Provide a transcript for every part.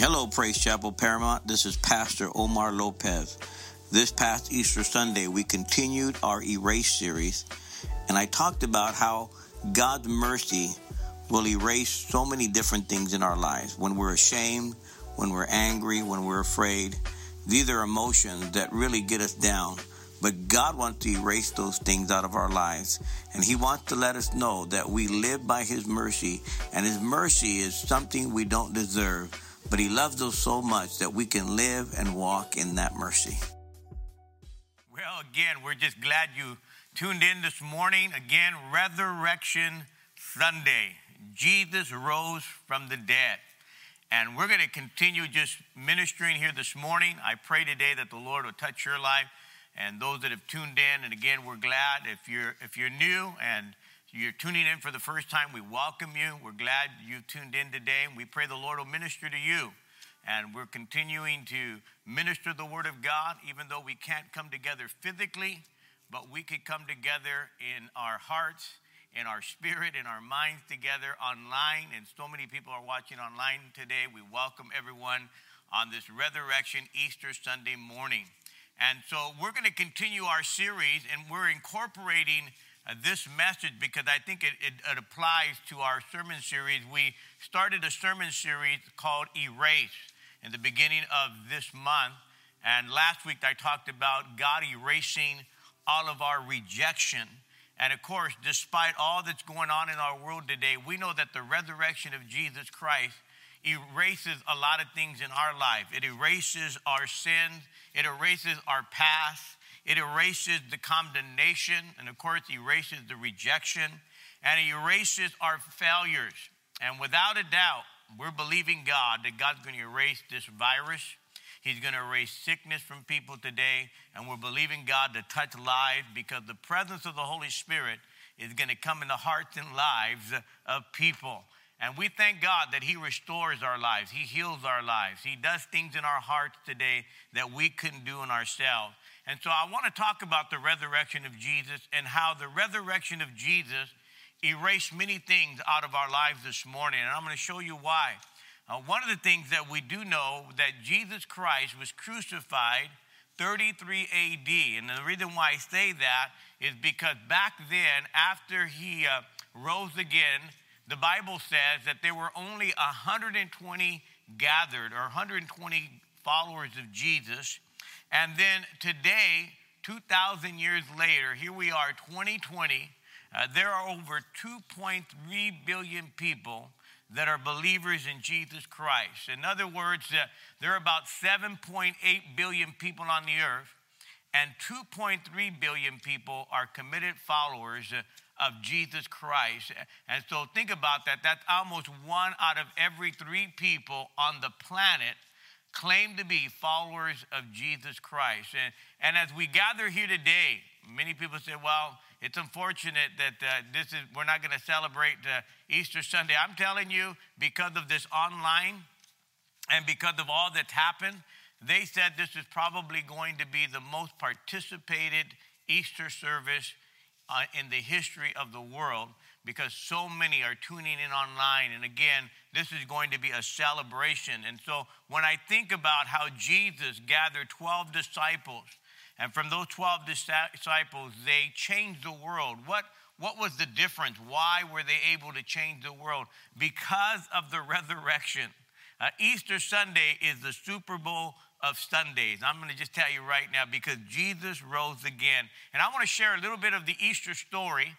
Hello, Praise Chapel Paramount. This is Pastor Omar Lopez. This past Easter Sunday, we continued our Erase series, and I talked about how God's mercy will erase so many different things in our lives. When we're ashamed, when we're angry, when we're afraid, these are emotions that really get us down. But God wants to erase those things out of our lives. And He wants to let us know that we live by His mercy. And His mercy is something we don't deserve. But He loves us so much that we can live and walk in that mercy. Well, again, we're just glad you tuned in this morning. Again, Resurrection Sunday. Jesus rose from the dead. And we're going to continue just ministering here this morning. I pray today that the Lord will touch your life and those that have tuned in. And again, we're glad if you're if you're new and you're tuning in for the first time, we welcome you. We're glad you've tuned in today. And we pray the Lord will minister to you. And we're continuing to minister the Word of God, even though we can't come together physically, but we could come together in our hearts, in our spirit, in our minds together online. And so many people are watching online today. We welcome everyone on this Resurrection Easter Sunday morning. And so we're going to continue our series, and we're incorporating uh, this message because I think it, it, it, applies to our sermon series. We started a sermon series called Erase in the beginning of this month. And last week I talked about God erasing all of our rejection. And of course, despite all that's going on in our world today, we know that the resurrection of Jesus Christ erases a lot of things in our life. It erases our sins, it erases our past, it erases the condemnation, and of course, erases the rejection, and it erases our failures. And without a doubt, we're believing God that God's going to erase this virus. He's going to erase sickness from people today. And we're believing God to touch lives because the presence of the Holy Spirit is going to come in the hearts and lives of people. And we thank God that He restores our lives, He heals our lives, He does things in our hearts today that we couldn't do in ourselves. And so I want to talk about the resurrection of Jesus and how the resurrection of Jesus erased many things out of our lives this morning, and I'm going to show you why. Uh, one of the things that we do know that Jesus Christ was crucified 33 AD, and the reason why I say that is because back then, after he uh, rose again, the Bible says that there were only 120 gathered or 120 followers of Jesus, and then today, 2,000 years later, here we are, 2020 uh, there are over 2.3 billion people that are believers in Jesus Christ. In other words, uh, there are about 7.8 billion people on the earth, and 2.3 billion people are committed followers uh, of Jesus Christ. And so think about that. That's almost one out of every three people on the planet claim to be followers of Jesus Christ. And, and as we gather here today, many people say, well, it's unfortunate that uh, this is we're not going to celebrate uh, Easter Sunday. I'm telling you, because of this online and because of all that's happened, they said this is probably going to be the most participated Easter service uh, in the history of the world because so many are tuning in online. And again, this is going to be a celebration. And so when I think about how Jesus gathered 12 disciples and from those 12 disciples, they changed the world. What, what was the difference? Why were they able to change the world? Because of the resurrection. Uh, Easter Sunday is the Super Bowl of Sundays. I'm going to just tell you right now because Jesus rose again. And I want to share a little bit of the Easter story.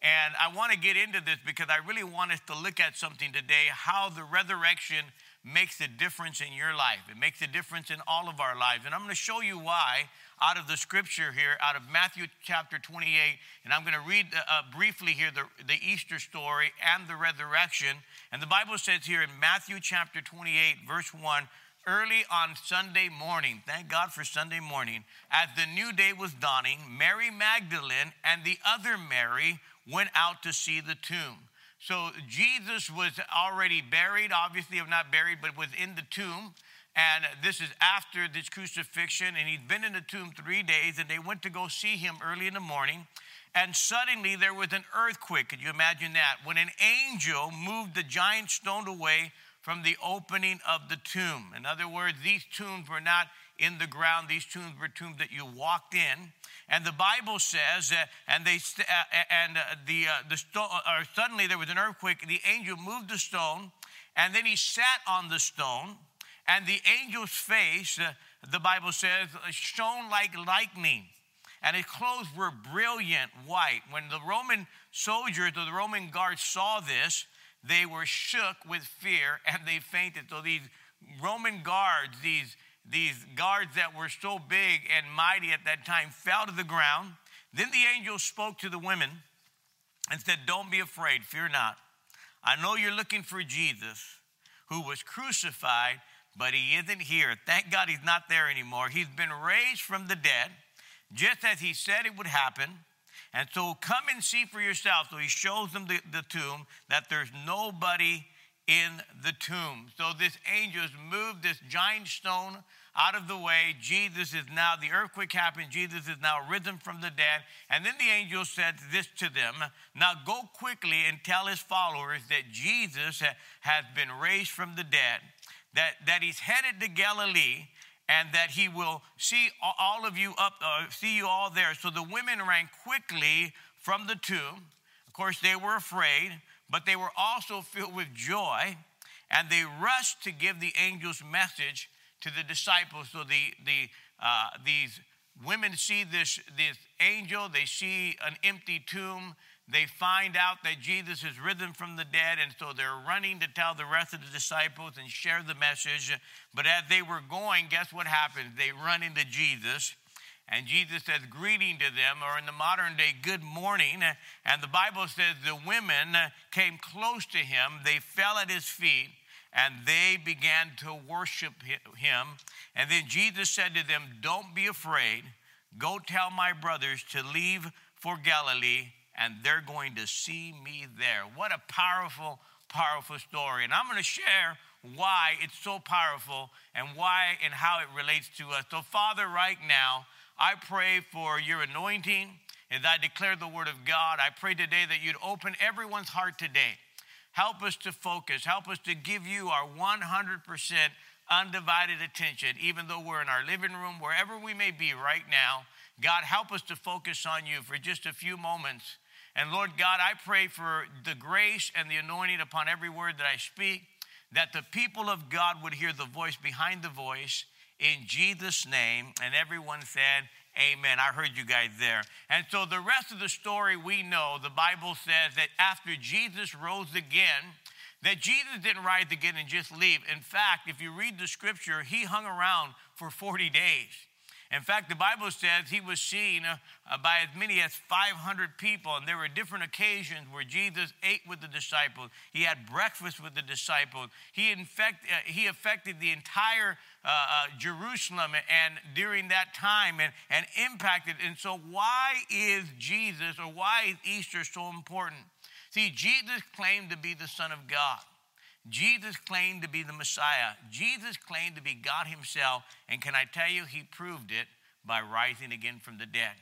And I want to get into this because I really want us to look at something today how the resurrection makes a difference in your life. It makes a difference in all of our lives. And I'm going to show you why out of the scripture here, out of Matthew chapter 28. And I'm going to read uh, briefly here the, the Easter story and the resurrection. And the Bible says here in Matthew chapter 28, verse 1 early on Sunday morning, thank God for Sunday morning, as the new day was dawning, Mary Magdalene and the other Mary went out to see the tomb. So Jesus was already buried, obviously, if not buried, but was in the tomb. And this is after this crucifixion, and he'd been in the tomb three days, and they went to go see him early in the morning. And suddenly there was an earthquake. Could you imagine that? When an angel moved the giant stone away from the opening of the tomb. In other words, these tombs were not in the ground, these tombs were tombs that you walked in. And the Bible says, uh, and they st- uh, and uh, the uh, the stone, or suddenly there was an earthquake. The angel moved the stone, and then he sat on the stone, and the angel's face, uh, the Bible says, shone like lightning, and his clothes were brilliant white. When the Roman soldiers or the Roman guards saw this, they were shook with fear and they fainted. So these Roman guards, these these guards that were so big and mighty at that time fell to the ground. Then the angel spoke to the women and said, Don't be afraid, fear not. I know you're looking for Jesus who was crucified, but he isn't here. Thank God he's not there anymore. He's been raised from the dead, just as he said it would happen. And so come and see for yourself. So he shows them the, the tomb that there's nobody in the tomb. So this angel has moved this giant stone out of the way. Jesus is now, the earthquake happened. Jesus is now risen from the dead. And then the angel said this to them Now go quickly and tell his followers that Jesus has been raised from the dead, that, that he's headed to Galilee. And that he will see all of you up, uh, see you all there. So the women ran quickly from the tomb. Of course, they were afraid, but they were also filled with joy. And they rushed to give the angel's message to the disciples. So the, the, uh, these women see this, this angel, they see an empty tomb, they find out that Jesus is risen from the dead, and so they're running to tell the rest of the disciples and share the message. But as they were going, guess what happens? They run into Jesus. And Jesus says, greeting to them, or in the modern day, good morning. And the Bible says the women came close to him. They fell at his feet and they began to worship him. And then Jesus said to them, Don't be afraid. Go tell my brothers to leave for Galilee, and they're going to see me there. What a powerful, powerful story. And I'm going to share why it's so powerful and why and how it relates to us. So, Father, right now, I pray for your anointing as I declare the word of God. I pray today that you'd open everyone's heart today Help us to focus. Help us to give you our 100% undivided attention, even though we're in our living room, wherever we may be right now. God, help us to focus on you for just a few moments. And Lord God, I pray for the grace and the anointing upon every word that I speak, that the people of God would hear the voice behind the voice in Jesus' name. And everyone said, Amen. I heard you guys there. And so the rest of the story we know, the Bible says that after Jesus rose again, that Jesus didn't rise again and just leave. In fact, if you read the scripture, he hung around for 40 days. In fact, the Bible says he was seen uh, by as many as 500 people, and there were different occasions where Jesus ate with the disciples. He had breakfast with the disciples. He, infect, uh, he affected the entire uh, uh, Jerusalem and during that time and, and impacted. And so, why is Jesus or why is Easter so important? See, Jesus claimed to be the Son of God. Jesus claimed to be the Messiah. Jesus claimed to be God Himself. And can I tell you, He proved it by rising again from the dead.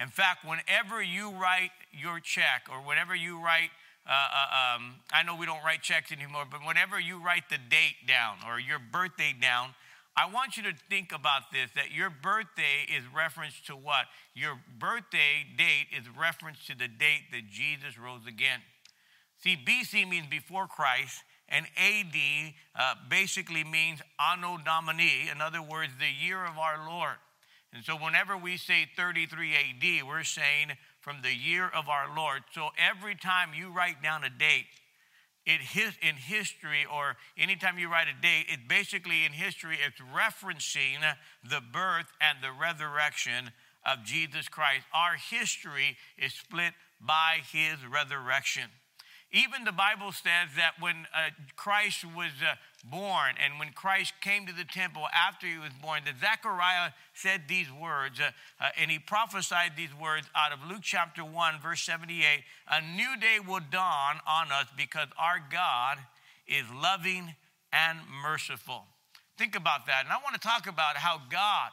In fact, whenever you write your check or whenever you write, uh, uh, um, I know we don't write checks anymore, but whenever you write the date down or your birthday down, I want you to think about this that your birthday is reference to what? Your birthday date is reference to the date that Jesus rose again. See, BC means before Christ, and AD uh, basically means Anno Domini, in other words, the year of our Lord. And so whenever we say 33 AD, we're saying from the year of our Lord. So every time you write down a date, it his, in history, or anytime you write a date, it basically in history, it's referencing the birth and the resurrection of Jesus Christ. Our history is split by his resurrection. Even the Bible says that when uh, Christ was uh, born and when Christ came to the temple after he was born, that Zechariah said these words, uh, uh and he prophesied these words out of Luke chapter 1, verse 78 A new day will dawn on us because our God is loving and merciful. Think about that. And I want to talk about how God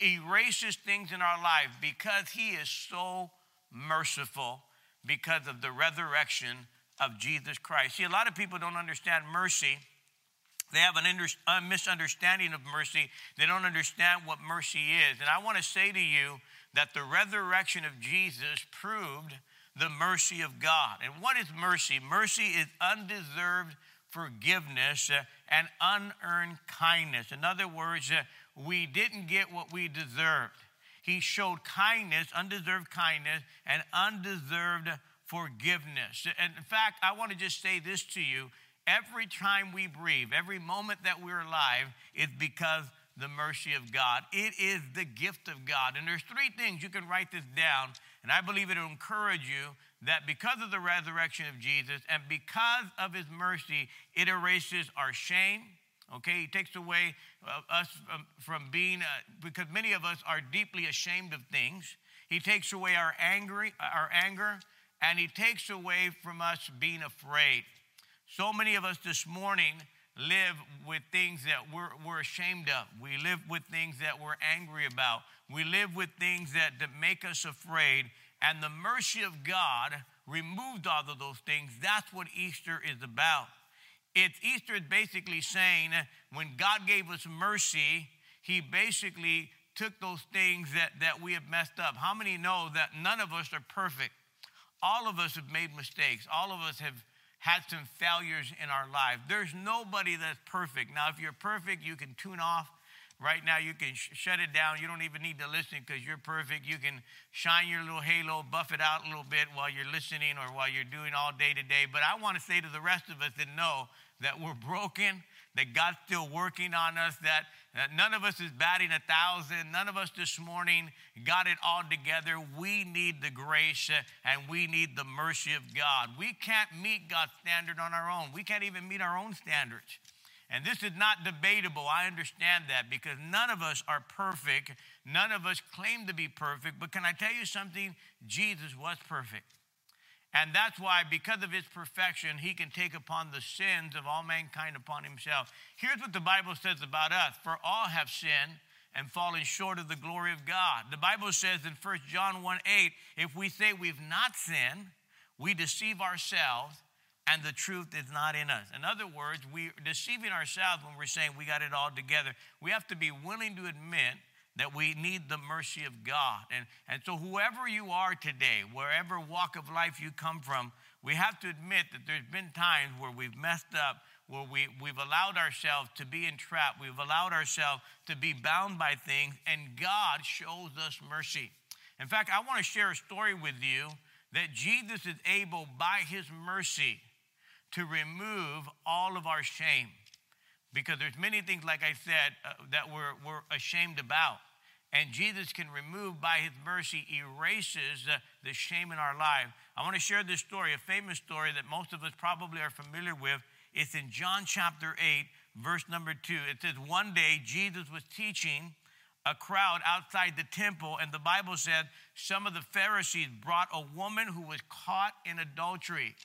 erases things in our life because he is so merciful because of the resurrection of Jesus Christ. See, a lot of people don't understand mercy They have an under, a misunderstanding of mercy. They don't understand what mercy is. And I want to say to you that the resurrection of Jesus proved the mercy of God. And what is mercy? Mercy is undeserved forgiveness and unearned kindness. In other words, we didn't get what we deserved. He showed kindness, undeserved kindness, and undeserved forgiveness. And in fact, I want to just say this to you every time we breathe, every moment that we're alive, it's because the mercy of God. It is the gift of God. And there's three things you can write this down, and I believe it'll encourage you that because of the resurrection of Jesus and because of his mercy, it erases our shame. Okay, he takes away uh, us from, from being, uh, because many of us are deeply ashamed of things. He takes away our angry, our anger, and he takes away from us being afraid. So many of us this morning live with things that we're, we're ashamed of. We live with things that we're angry about. We live with things that, that make us afraid. And the mercy of God removed all of those things. That's what Easter is about. It's Easter is basically saying when God gave us mercy, He basically took those things that, that we have messed up. How many know that none of us are perfect? All of us have made mistakes. All of us have had some failures in our life. There's nobody that's perfect. Now, if you're perfect, you can tune off. Right now, you can sh- shut it down. You don't even need to listen because you're perfect. You can shine your little halo, buff it out a little bit while you're listening or while you're doing all day today. But I want to say to the rest of us that know that we're broken, that God's still working on us, that, that none of us is batting a thousand. None of us this morning got it all together. We need the grace and we need the mercy of God. We can't meet God's standard on our own. We can't even meet our own standards. And this is not debatable. I understand that because none of us are perfect. None of us claim to be perfect. But can I tell you something? Jesus was perfect. And that's why, because of his perfection, he can take upon the sins of all mankind upon himself. Here's what the Bible says about us For all have sinned and fallen short of the glory of God. The Bible says in 1 John 1 8, if we say we've not sinned, we deceive ourselves and the truth is not in us. In other words, we're deceiving ourselves when we're saying we got it all together. We have to be willing to admit that we need the mercy of God. And, and so, whoever you are today, wherever walk of life you come from, we have to admit that there's been times where we've messed up, where we, we've allowed ourselves to be entrapped, we've allowed ourselves to be bound by things, and God shows us mercy. In fact, I want to share a story with you that Jesus is able, by his mercy, to remove all of our shame because there's many things, like I said, uh, that we're, we're ashamed about. And Jesus can remove by his mercy, erases uh, the shame in our life. I want to share this story, a famous story that most of us probably are familiar with. It's in John chapter 8, verse number 2. It says, One day Jesus was teaching a crowd outside the temple, and the Bible said some of the Pharisees brought a woman who was caught in adultery.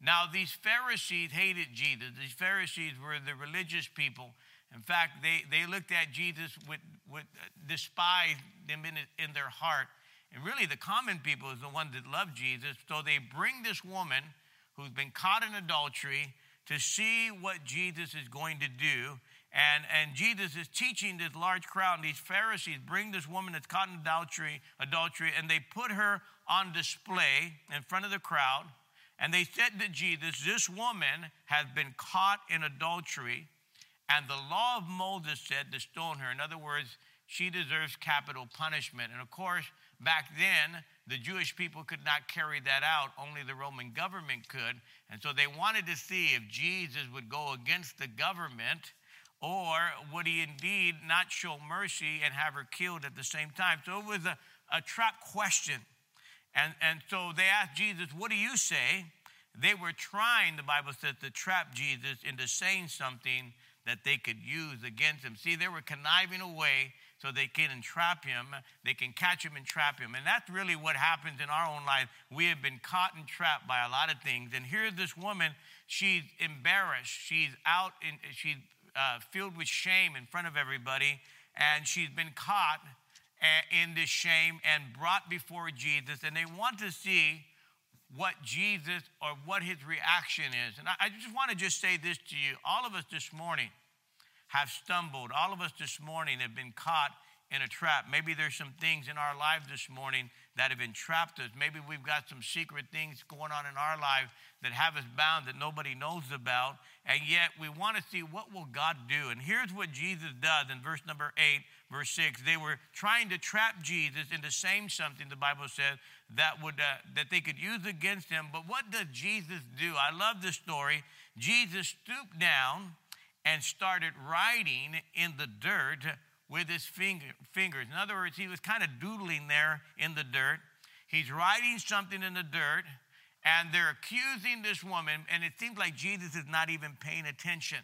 Now, these Pharisees hated Jesus. These Pharisees were the religious people. In fact, they, they looked at Jesus with, with uh, despised him in, in their heart. And really, the common people is the ones that love Jesus. So they bring this woman who's been caught in adultery to see what Jesus is going to do. And, and Jesus is teaching this large crowd, and these Pharisees bring this woman that's caught in adultery, adultery, and they put her on display in front of the crowd. And they said to Jesus, This woman has been caught in adultery, and the law of Moses said to stone her. In other words, she deserves capital punishment. And of course, back then, the Jewish people could not carry that out, only the Roman government could. And so they wanted to see if Jesus would go against the government or would he indeed not show mercy and have her killed at the same time. So it was a, a trap question. And, and so they asked Jesus, What do you say? They were trying, the Bible says, to trap Jesus into saying something that they could use against him. See, they were conniving away so they can entrap him, they can catch him and trap him. And that's really what happens in our own life. We have been caught and trapped by a lot of things. And here's this woman, she's embarrassed, she's out, in, she's uh, filled with shame in front of everybody, and she's been caught in this shame and brought before Jesus, and they want to see what Jesus or what his reaction is. And I, just want to just say this to you, all of us this morning, have stumbled. All of us this morning have been caught in a trap. Maybe there's some things in our life this morning that have entrapped us. Maybe we've got some secret things going on in our life that have us bound that nobody knows about. And yet we want to see what will God do. And here's what Jesus does in verse number 8, verse 6. They were trying to trap Jesus into saying something, the Bible says, that would uh, that they could use against him. But what does Jesus do? I love this story. Jesus stooped down and started writing in the dirt with his finger, fingers. In other words, he was kind of doodling there in the dirt. He's writing something in the dirt, and they're accusing this woman, and it seems like Jesus is not even paying attention.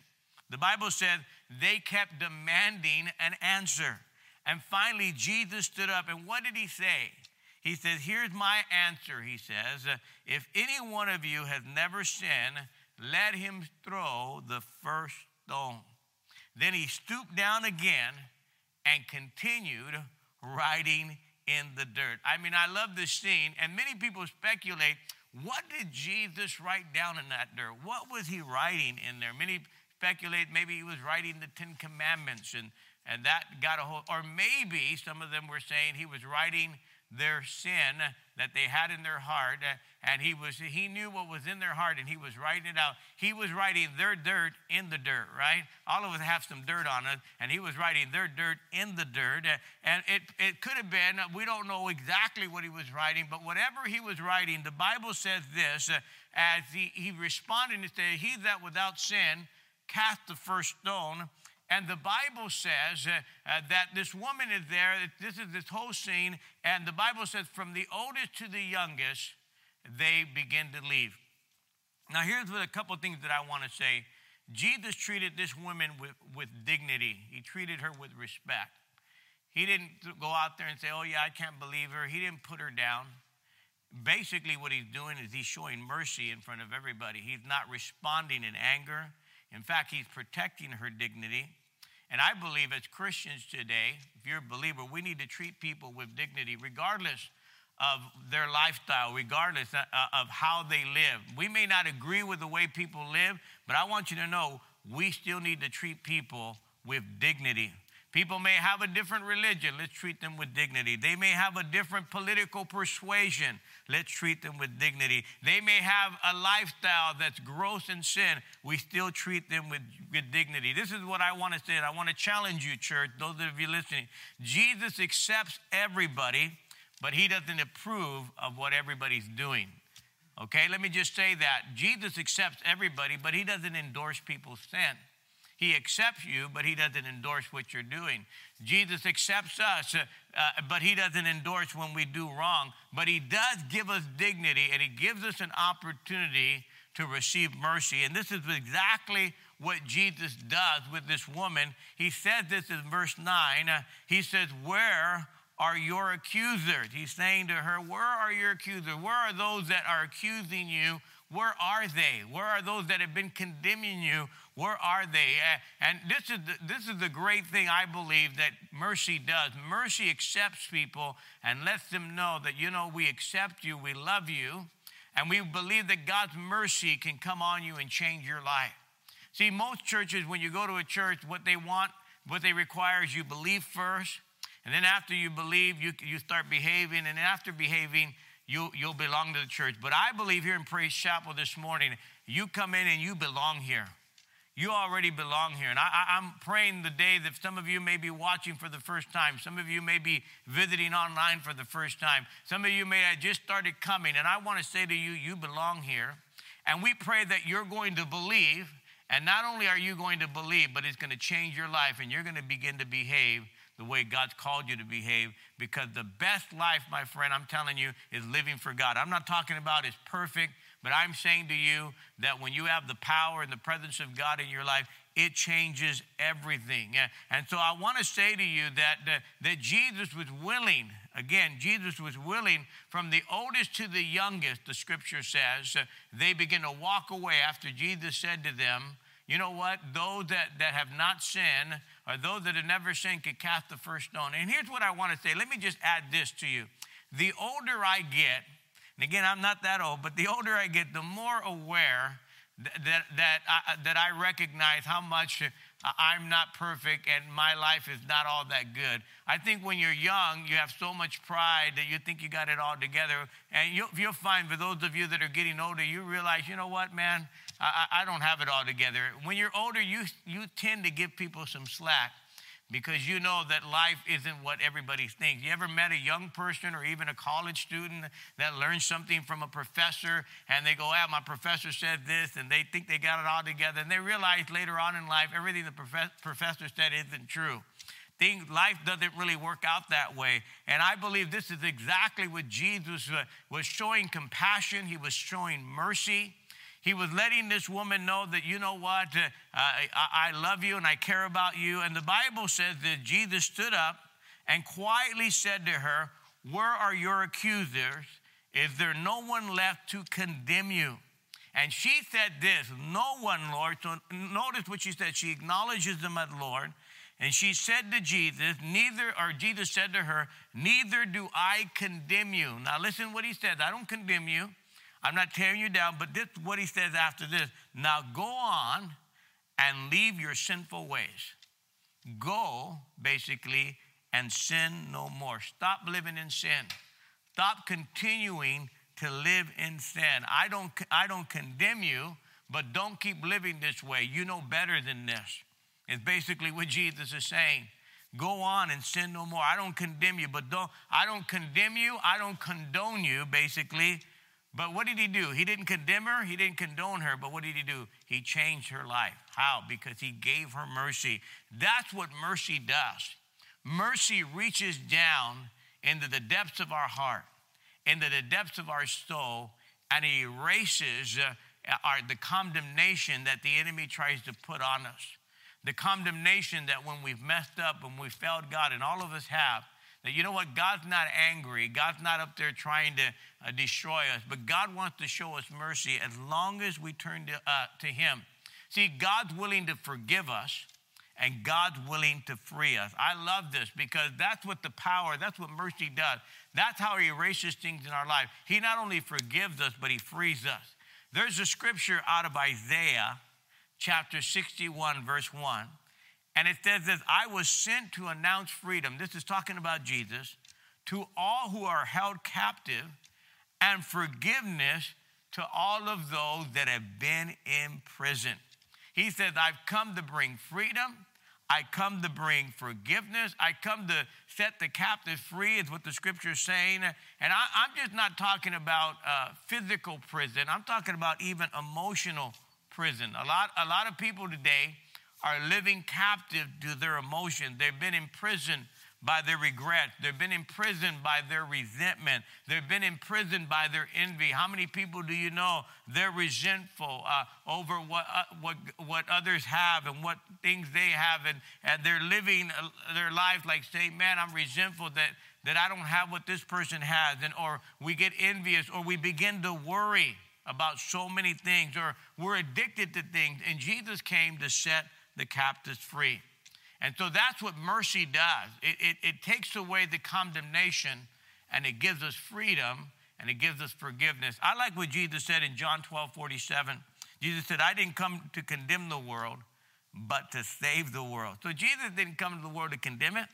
The Bible said they kept demanding an answer. And finally, Jesus stood up, and what did he say? He says, Here's my answer, he says. If any one of you has never sinned, let him throw the first stone. Then he stooped down again and continued writing in the dirt. I mean, I love this scene, and many people speculate what did Jesus write down in that dirt? What was he writing in there? Many speculate maybe he was writing the Ten Commandments, and, and that got a hold, or maybe some of them were saying he was writing their sin that they had in their heart uh, and he was he knew what was in their heart and he was writing it out. He was writing their dirt in the dirt right? All of us have some dirt on us and he was writing their dirt in the dirt uh, and it, it could have been uh, we don't know exactly what he was writing but whatever he was writing the bible says this as he, he responded and said he that without sin cast the first stone and the Bible says uh, uh, that this woman is there. This is this whole scene. And the Bible says, from the oldest to the youngest, they begin to leave. Now, here's a couple of things that I want to say. Jesus treated this woman with, with dignity, he treated her with respect. He didn't go out there and say, Oh, yeah, I can't believe her. He didn't put her down. Basically, what he's doing is he's showing mercy in front of everybody. He's not responding in anger. In fact, he's protecting her dignity. And I believe as Christians today, if you're a believer, we need to treat people with dignity, regardless of their lifestyle, regardless uh, uh, of how they live. We may not agree with the way people live, but I want you to know we still need to treat people with dignity. People may have a different religion. Let's treat them with dignity. They may have a different political persuasion. Let's treat them with dignity. They may have a lifestyle that's gross in sin. We still treat them with, with dignity. This is what I want to say. And I want to challenge you, church, those of you listening. Jesus accepts everybody, but he doesn't approve of what everybody's doing. Okay, let me just say that. Jesus accepts everybody, but he doesn't endorse people's sin. He accepts you, but he doesn't endorse what you're doing. Jesus accepts us, uh, uh, but he doesn't endorse when we do wrong. But he does give us dignity and he gives us an opportunity to receive mercy. And this is exactly what Jesus does with this woman. He says this in verse 9. Uh, he says, Where are your accusers? He's saying to her, Where are your accusers? Where are those that are accusing you? Where are they? Where are those that have been condemning you? Where are they? And this is the, this is the great thing I believe that mercy does. Mercy accepts people and lets them know that, you know, we accept you, we love you, and we believe that God's mercy can come on you and change your life. See, most churches, when you go to a church, what they want, what they require is you believe first, and then after you believe, you, you start behaving, and after behaving, you, you'll belong to the church. But I believe here in Praise Chapel this morning, you come in and you belong here. You already belong here. And I, am praying the day that some of you may be watching for the first time. Some of you may be visiting online for the first time. Some of you may have just started coming. And I want to say to you, you belong here. And we pray that you're going to believe. And not only are you going to believe, but it's going to change your life and you're going to begin to behave the way God's called you to behave because the best life, my friend, I'm telling you, is living for God. I'm not talking about is perfect but I'm saying to you that when you have the power and the presence of God in your life, it changes everything. And so I want to say to you that, that, that Jesus was willing, again, Jesus was willing from the oldest to the youngest, the scripture says, uh, they begin to walk away after Jesus said to them, you know what? Those that, that have not sinned, or those that have never sinned, can cast the first stone. And here's what I want to say. Let me just add this to you. The older I get, and again, I'm not that old, but the older I get, the more aware that, that, I, that I recognize how much I'm not perfect and my life is not all that good. I think when you're young, you have so much pride that you think you got it all together. And you'll, you'll find for those of you that are getting older, you realize, you know what, man, I, I don't have it all together. When you're older, you, you tend to give people some slack because you know that life isn't what everybody thinks. You ever met a young person or even a college student that learned something from a professor and they go, ah, my professor said this, and they think they got it all together, and they realize later on in life everything the prof- professor said isn't true. Things, life doesn't really work out that way. And I believe this is exactly what Jesus was showing compassion, he was showing mercy. He was letting this woman know that, you know what, uh, I, I love you and I care about you. And the Bible says that Jesus stood up and quietly said to her, Where are your accusers? Is there no one left to condemn you? And she said this, No one, Lord. So notice what she said. She acknowledges them as Lord. And she said to Jesus, Neither, or Jesus said to her, Neither do I condemn you. Now listen what he said. I don't condemn you. I'm not tearing you down, but this is what he says after this. Now go on and leave your sinful ways. Go, basically, and sin no more. Stop living in sin. Stop continuing to live in sin. I don't, I don't condemn you, but don't keep living this way. You know better than this. It's basically what Jesus is saying. Go on and sin no more. I don't condemn you, but don't I don't condemn you, I don't condone you, basically. But what did he do? He didn't condemn her, he didn't condone her, but what did he do? He changed her life. How? Because he gave her mercy. That's what mercy does. Mercy reaches down into the depths of our heart, into the depths of our soul, and erases uh, our, the condemnation that the enemy tries to put on us. The condemnation that when we've messed up and we failed God, and all of us have, that you know what? God's not angry. God's not up there trying to uh, destroy us, but God wants to show us mercy as long as we turn to, uh, to Him. See, God's willing to forgive us and God's willing to free us. I love this because that's what the power, that's what mercy does. That's how He erases things in our life. He not only forgives us, but He frees us. There's a scripture out of Isaiah chapter 61, verse 1. And it says this I was sent to announce freedom. This is talking about Jesus to all who are held captive and forgiveness to all of those that have been in prison. He says, I've come to bring freedom. I come to bring forgiveness. I come to set the captive free, is what the scripture is saying. And I, am just not talking about uh, physical prison, I'm talking about even emotional prison. A lot, a lot of people today are living captive to their emotions. They've been imprisoned by their regret. They've been imprisoned by their resentment. They've been imprisoned by their envy. How many people do you know they're resentful uh, over what, uh, what, what others have and what things they have, and, and they're living uh, their life like, say, man, I'm resentful that, that I don't have what this person has, and or we get envious, or we begin to worry about so many things, or we're addicted to things. And Jesus came to set the captives free. And so that's what mercy does it, it, it takes away the condemnation and it gives us freedom and it gives us forgiveness. I like what Jesus said in John 12 47. Jesus said, I didn't come to condemn the world, but to save the world. So Jesus didn't come to the world to condemn it.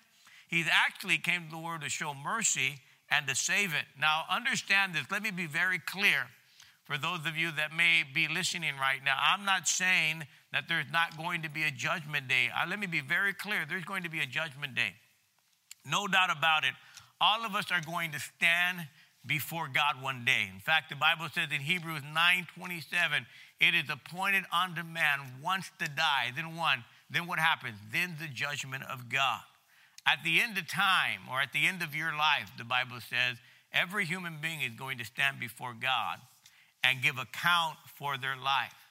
He actually came to the world to show mercy and to save it. Now, understand this. Let me be very clear for those of you that may be listening right now. I'm not saying that there's not going to be a judgment day. Uh, let me be very clear there's going to be a judgment day. No doubt about it. All of us are going to stand before God one day. In fact, the Bible says in Hebrews 9 27, it is appointed unto man once to die, then one. Then what happens? Then the judgment of God. At the end of time, or at the end of your life, the Bible says, every human being is going to stand before God and give account for their life.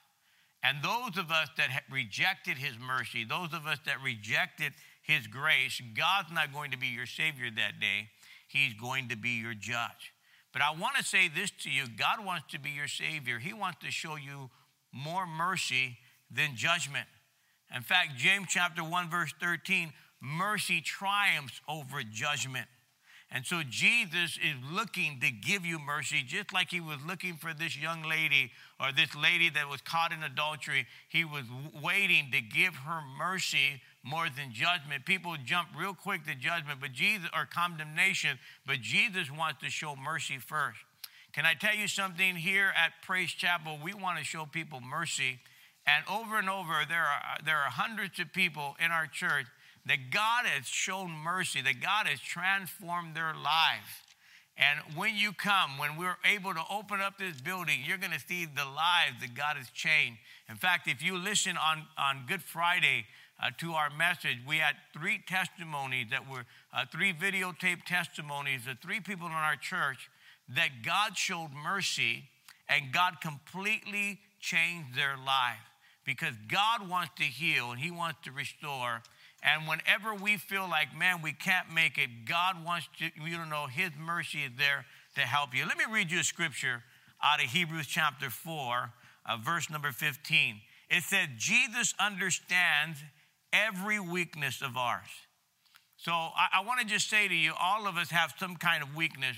And those of us that rejected his mercy, those of us that rejected his grace, God's not going to be your Savior that day. He's going to be your judge. But I want to say this to you God wants to be your Savior. He wants to show you more mercy than judgment. In fact, James chapter 1, verse 13 mercy triumphs over judgment. And so Jesus is looking to give you mercy, just like he was looking for this young lady or this lady that was caught in adultery. He was waiting to give her mercy more than judgment. People jump real quick to judgment, but Jesus or condemnation, but Jesus wants to show mercy first. Can I tell you something here at Praise Chapel? We want to show people mercy. And over and over, there are, there are hundreds of people in our church that God has shown mercy, that God has transformed their lives. And when you come, when we're able to open up this building, you're going to see the lives that God has changed. In fact, if you listen on, on Good Friday uh, to our message, we had three testimonies that were uh, three videotape testimonies of three people in our church that God showed mercy and God completely changed their life because God wants to heal and He wants to restore. And whenever we feel like, man, we can't make it, God wants you to know His mercy is there to help you. Let me read you a scripture out of Hebrews chapter 4, uh, verse number 15. It said, Jesus understands every weakness of ours. So I, I want to just say to you, all of us have some kind of weakness,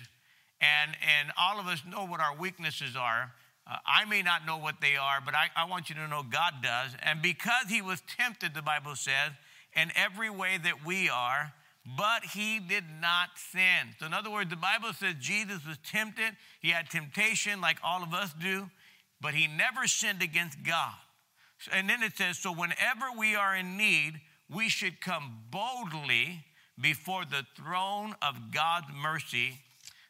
and, and all of us know what our weaknesses are. Uh, I may not know what they are, but I, I want you to know God does. And because he was tempted, the Bible says, in every way that we are, but he did not sin. So, in other words, the Bible says Jesus was tempted. He had temptation like all of us do, but he never sinned against God. And then it says, So, whenever we are in need, we should come boldly before the throne of God's mercy,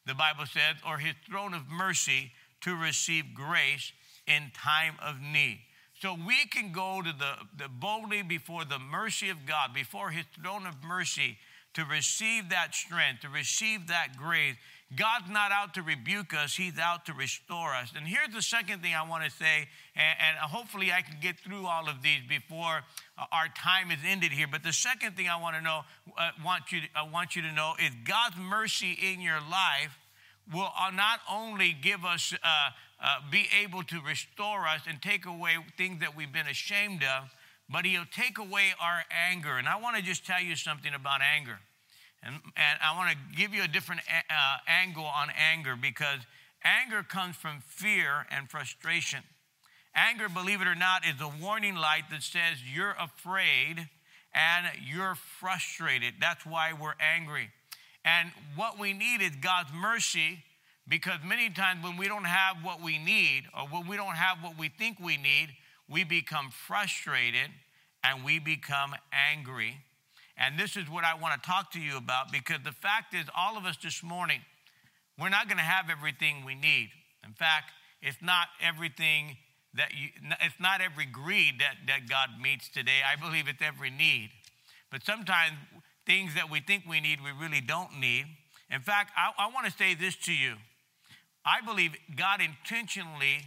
the Bible says, or his throne of mercy to receive grace in time of need. So we can go to the, the boldly before the mercy of God, before his throne of mercy to receive that strength, to receive that grace. God's not out to rebuke us, He's out to restore us. And here's the second thing I want to say, and, and hopefully I can get through all of these before our time is ended here. But the second thing I want to know, uh, want you, I want you to know is God's mercy in your life will uh, not only give us uh, uh, be able to restore us and take away things that we've been ashamed of, but He'll take away our anger. And I want to just tell you something about anger. And, and I want to give you a different uh, angle on anger because anger comes from fear and frustration. Anger, believe it or not, is a warning light that says you're afraid and you're frustrated. That's why we're angry. And what we need is God's mercy because many times when we don't have what we need or when we don't have what we think we need, we become frustrated and we become angry. And this is what I want to talk to you about because the fact is, all of us this morning, we're not going to have everything we need. In fact, it's not everything that you, it's not every greed that, that God meets today. I believe it's every need. But sometimes things that we think we need, we really don't need. In fact, I, I want to say this to you I believe God intentionally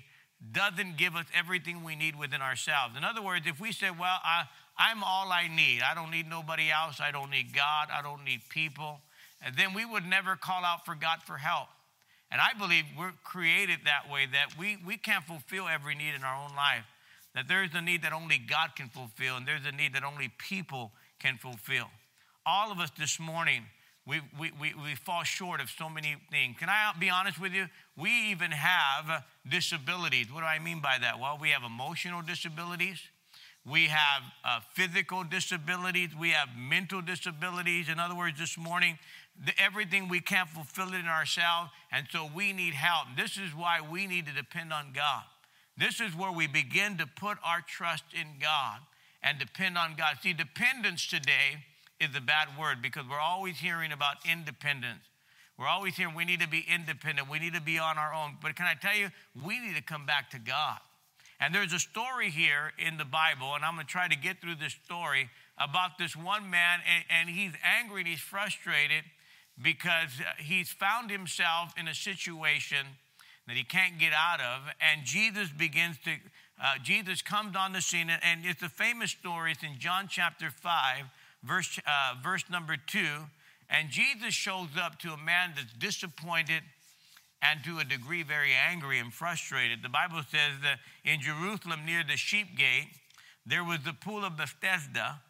doesn't give us everything we need within ourselves. In other words, if we say, Well, I, I'm all I need, I don't need nobody else, I don't need God, I don't need people, and then we would never call out for God for help. And I believe we're created that way that we, we can't fulfill every need in our own life. That there's a need that only God can fulfill, and there's a need that only people can fulfill. All of us this morning, we, we, we, we fall short of so many things. Can I be honest with you? We even have disabilities. What do I mean by that? Well, we have emotional disabilities. We have uh, physical disabilities. We have mental disabilities. In other words, this morning, the, everything we can't fulfill it in ourselves, and so we need help. This is why we need to depend on God. This is where we begin to put our trust in God and depend on God. See, dependence today is a bad word because we're always hearing about independence. We're always hearing we need to be independent, we need to be on our own. But can I tell you, we need to come back to God. And there's a story here in the Bible, and I'm going to try to get through this story about this one man, and, and he's angry and he's frustrated because he's found himself in a situation that he can't get out of. And Jesus begins to, uh, Jesus comes on the scene, and it's a famous story. It's in John chapter 5 verse, uh, verse number two. And Jesus shows up to a man that's disappointed and to a degree very angry and frustrated. The Bible says that in Jerusalem near the sheep gate, there was the pool of Bethesda,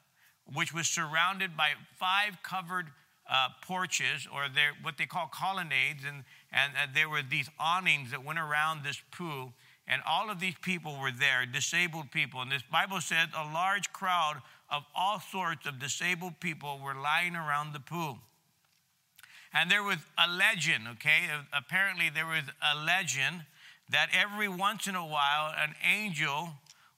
which was surrounded by five covered uh, porches or what they call colonnades, and, and uh, there were these awnings that went around this pool. And all of these people were there, disabled people. And this Bible said a large crowd of all sorts of disabled people were lying around the pool. And there was a legend, okay? Apparently, there was a legend that every once in a while an angel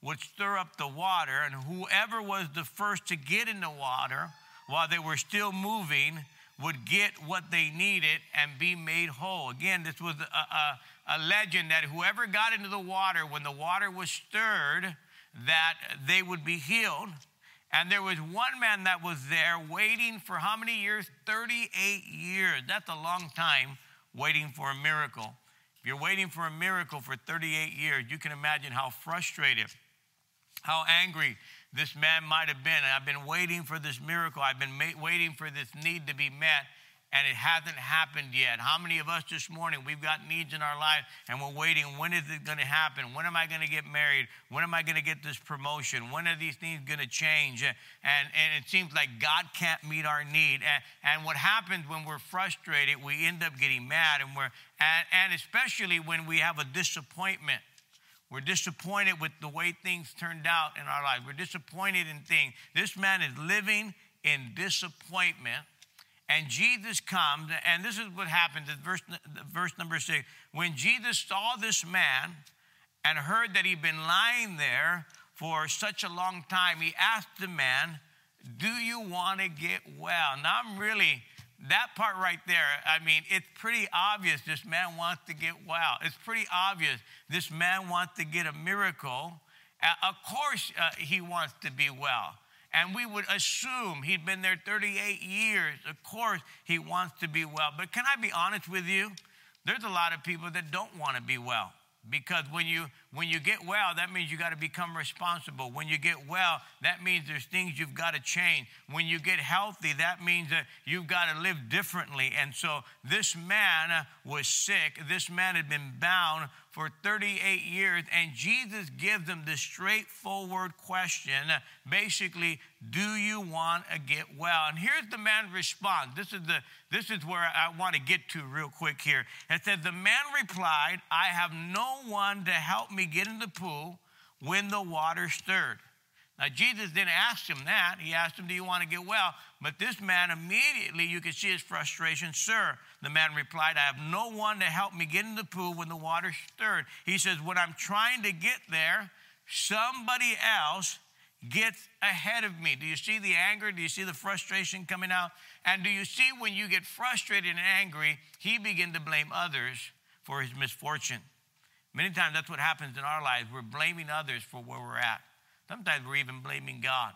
would stir up the water, and whoever was the first to get in the water while they were still moving would get what they needed and be made whole. Again, this was a, a, a legend that whoever got into the water when the water was stirred, that they would be healed. And there was one man that was there waiting for how many years? 38 years. That's a long time waiting for a miracle. If you're waiting for a miracle for 38 years, you can imagine how frustrated, how angry this man might have been. I've been waiting for this miracle. I've been ma- waiting for this need to be met and it hasn't happened yet. How many of us this morning, we've got needs in our life and we're waiting, when is it going to happen? When am I going to get married? When am I going to get this promotion? When are these things going to change? And, and it seems like God can't meet our need. And, and what happens when we're frustrated, we end up getting mad and we're, and, and especially when we have a disappointment. We're disappointed with the way things turned out in our life. We're disappointed in things. This man is living in disappointment and Jesus comes, and this is what happens in verse, verse number six. When Jesus saw this man and heard that he'd been lying there for such a long time, he asked the man, Do you want to get well? Now, I'm really, that part right there, I mean, it's pretty obvious this man wants to get well. It's pretty obvious this man wants to get a miracle. Uh, of course, uh, he wants to be well and we would assume he'd been there 38 years. Of course, he wants to be well. But can I be honest with you? There's a lot of people that don't want to be well because when you when you get well that means you got to become responsible when you get well that means there's things you've got to change when you get healthy that means that you've got to live differently and so this man was sick this man had been bound for 38 years, and Jesus gives them this straightforward question basically, do you want to get well? And here's the man's response. This is, the, this is where I want to get to real quick here. It says, The man replied, I have no one to help me get in the pool when the water stirred. Now, Jesus didn't ask him that. He asked him, Do you want to get well? But this man immediately, you can see his frustration. Sir, the man replied, I have no one to help me get in the pool when the water stirred. He says, When I'm trying to get there, somebody else gets ahead of me. Do you see the anger? Do you see the frustration coming out? And do you see when you get frustrated and angry, he begin to blame others for his misfortune? Many times that's what happens in our lives. We're blaming others for where we're at. Sometimes we're even blaming God.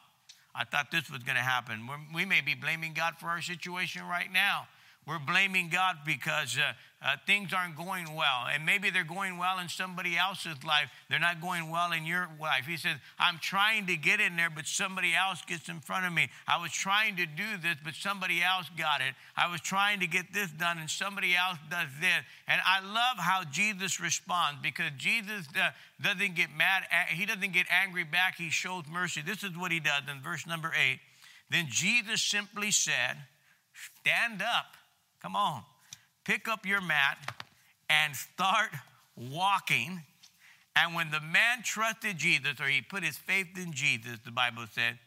I thought this was going to happen. we may be blaming God for our situation right now. We're blaming God because uh, uh, things aren't going well. And maybe they're going well in somebody else's life. They're not going well in your life. He says, I'm trying to get in there, but somebody else gets in front of me. I was trying to do this, but somebody else got it. I was trying to get this done, and somebody else does this. And I love how Jesus responds because Jesus uh, doesn't get mad. He doesn't get angry back. He shows mercy. This is what he does in verse number eight. Then Jesus simply said, Stand up Come on. Pick up your mat and start walking. And when the man trusted Jesus, or he put his faith in Jesus, the Bible said,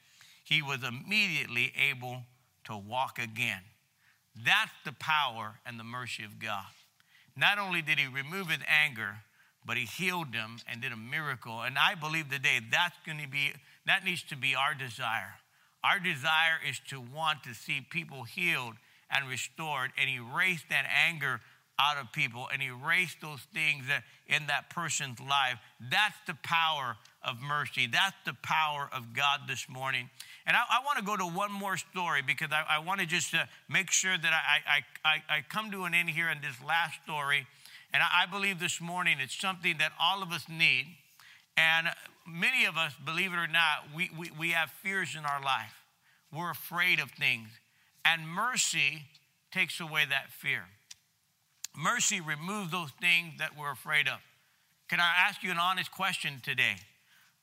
he was immediately able to walk again. That's the power and the mercy of God. Not only did he remove his anger, but he healed them and did a miracle. And I believe today that's going to be, that needs to be our desire. Our desire is to want to see people healed and restored and erase that anger out of people and erase those things in that person's life. That's the power of mercy. That's the power of God this morning. And I, I want to go to one more story because I, I want to just uh, make sure that I, I, I, come to an end here in this last story. And I, I believe this morning it's something that all of us need. And many of us, believe it or not, we, we, we have fears in our life. We're afraid of things. And mercy takes away that fear. Mercy removes those things that we're afraid of. Can I ask you an honest question today?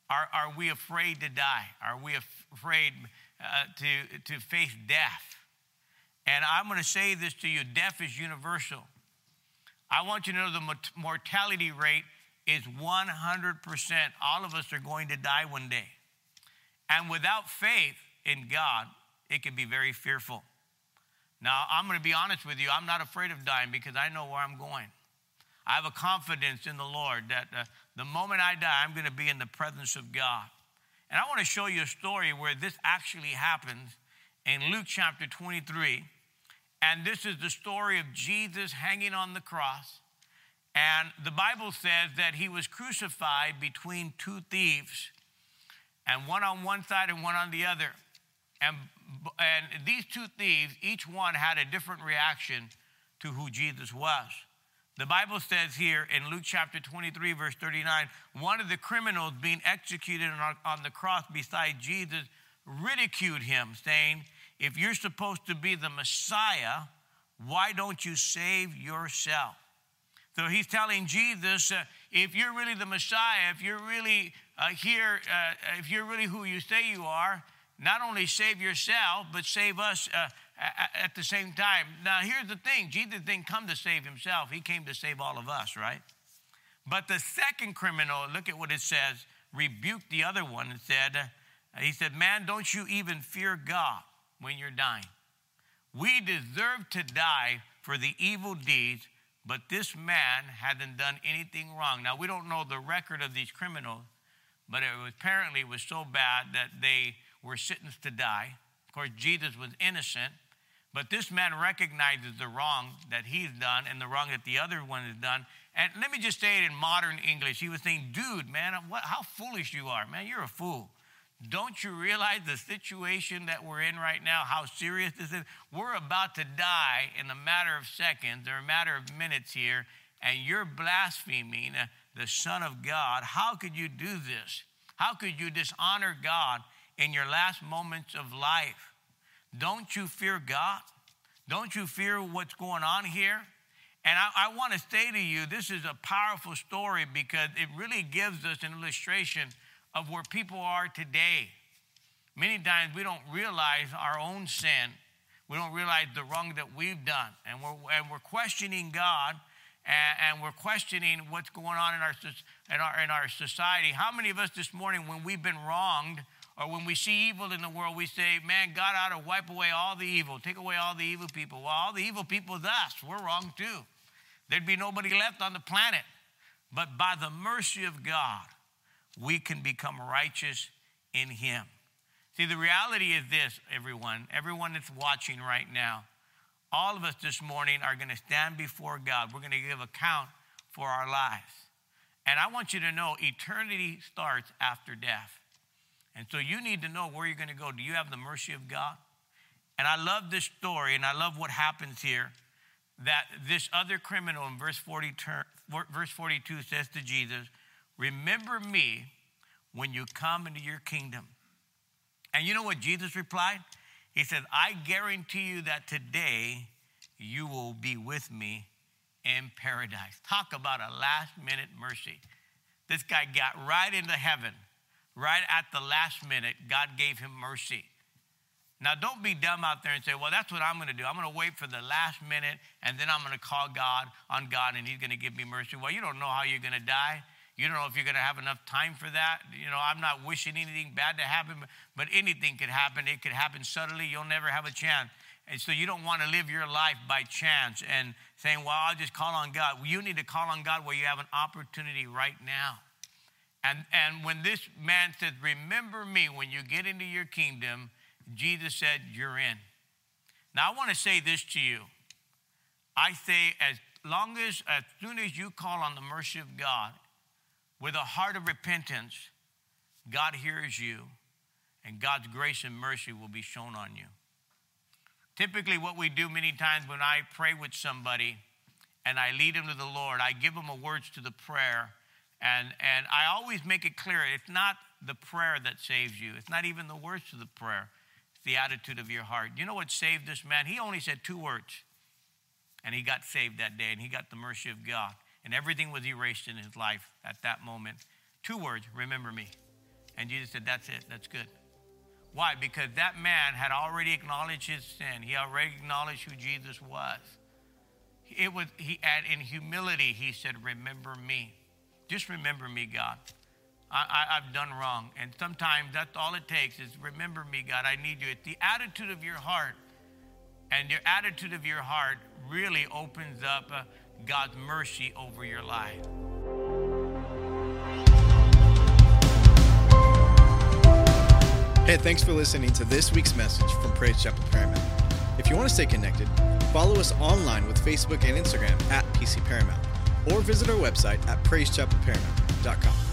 Are, are we afraid to die? Are we af- afraid uh, to, to face death? And I'm going to say this to you death is universal. I want you to know the mortality rate is 100%. All of us are going to die one day. And without faith in God, it can be very fearful. Now, I'm going to be honest with you. I'm not afraid of dying because I know where I'm going. I have a confidence in the Lord that uh, the moment I die, I'm going to be in the presence of God. And I want to show you a story where this actually happens in Luke chapter 23. And this is the story of Jesus hanging on the cross. And the Bible says that he was crucified between two thieves, and one on one side and one on the other. And, and these two thieves, each one had a different reaction to who Jesus was. The Bible says here in Luke chapter 23, verse 39, one of the criminals being executed on, the cross beside Jesus ridiculed him, saying, If you're supposed to be the Messiah, why don't you save yourself? So he's telling Jesus, uh, if you're really the Messiah, if you're really uh, here, uh, if you're really who you say you are, not only save yourself, but save us uh, at the same time. Now, here's the thing Jesus didn't come to save himself, he came to save all of us, right? But the second criminal, look at what it says, rebuked the other one and said, uh, He said, Man, don't you even fear God when you're dying? We deserve to die for the evil deeds, but this man hadn't done anything wrong. Now, we don't know the record of these criminals, but it was, apparently it was so bad that they were sentenced to die. Of course, Jesus was innocent, but this man recognizes the wrong that he's done and the wrong that the other one has done. And let me just say it in modern English. He was saying, dude, man, what, how foolish you are. Man, you're a fool. Don't you realize the situation that we're in right now, how serious this is? We're about to die in a matter of seconds or a matter of minutes here, and you're blaspheming the Son of God. How could you do this? How could you dishonor God in your last moments of life? Don't you fear God? Don't you fear what's going on here? And I, I want to say to you, this is a powerful story because it really gives us an illustration of where people are today. Many times we don't realize our own sin. We don't realize the wrong that we've done. And we're, and we're questioning God and, and we're questioning what's going on in our, in, our, in our society. How many of us this morning, when we've been wronged, or when we see evil in the world, we say, man, God ought to wipe away all the evil, take away all the evil people. Well, all the evil people is us. We're wrong too. There'd be nobody left on the planet. But by the mercy of God, we can become righteous in Him. See, the reality is this, everyone, everyone that's watching right now, all of us this morning are going to stand before God. We're going to give account for our lives. And I want you to know eternity starts after death. And so you need to know where you're going to go. Do you have the mercy of God? And I love this story, and I love what happens here. That this other criminal in verse, 40, verse 42 says to Jesus, Remember me when you come into your kingdom. And you know what Jesus replied? He said, I guarantee you that today you will be with me in paradise. Talk about a last minute mercy. This guy got right into heaven right at the last minute, God gave him mercy. Now, don't be dumb out there and say, well, that's what I'm going to do. I'm going to wait for the last minute and then I'm going to call God on God and He's going to give me mercy. Well, you don't know how you're going to die. You don't know if you're going to have enough time for that. You know, I'm not wishing anything bad to happen, but anything could happen. It could happen suddenly. You'll never have a chance. And so you don't want to live your life by chance and saying, well, I'll just call on God. You need to call on God where you have an opportunity right now. And, and when this man said, Remember me when you get into your kingdom, Jesus said, You're in. Now, I want to say this to you. I say, as long as, as soon as you call on the mercy of God with a heart of repentance, God hears you and God's grace and mercy will be shown on you. Typically, what we do many times when I pray with somebody and I lead them to the Lord, I give them a words to the prayer and, and I always make it clear it's not the prayer that saves you, it's not even the words of the prayer, it's the attitude of your heart. You know what saved this man? He only said two words, and he got saved that day, and he got the mercy of God. And everything was erased in his life at that moment. Two words, remember me. And Jesus said, That's it, that's good. Why? Because that man had already acknowledged his sin. He already acknowledged who Jesus was. It was he and in humility he said, "Remember me, just remember me, God. I, I've done wrong, and sometimes that's all it takes is remember me, God. I need you." It's the attitude of your heart, and your attitude of your heart really opens up uh, God's mercy over your life. Hey, thanks for listening to this week's message from Praise Chapel Paramount. If you want to stay connected, follow us online with Facebook and Instagram at PC Paramount, or visit our website at praisechapelparamount.com.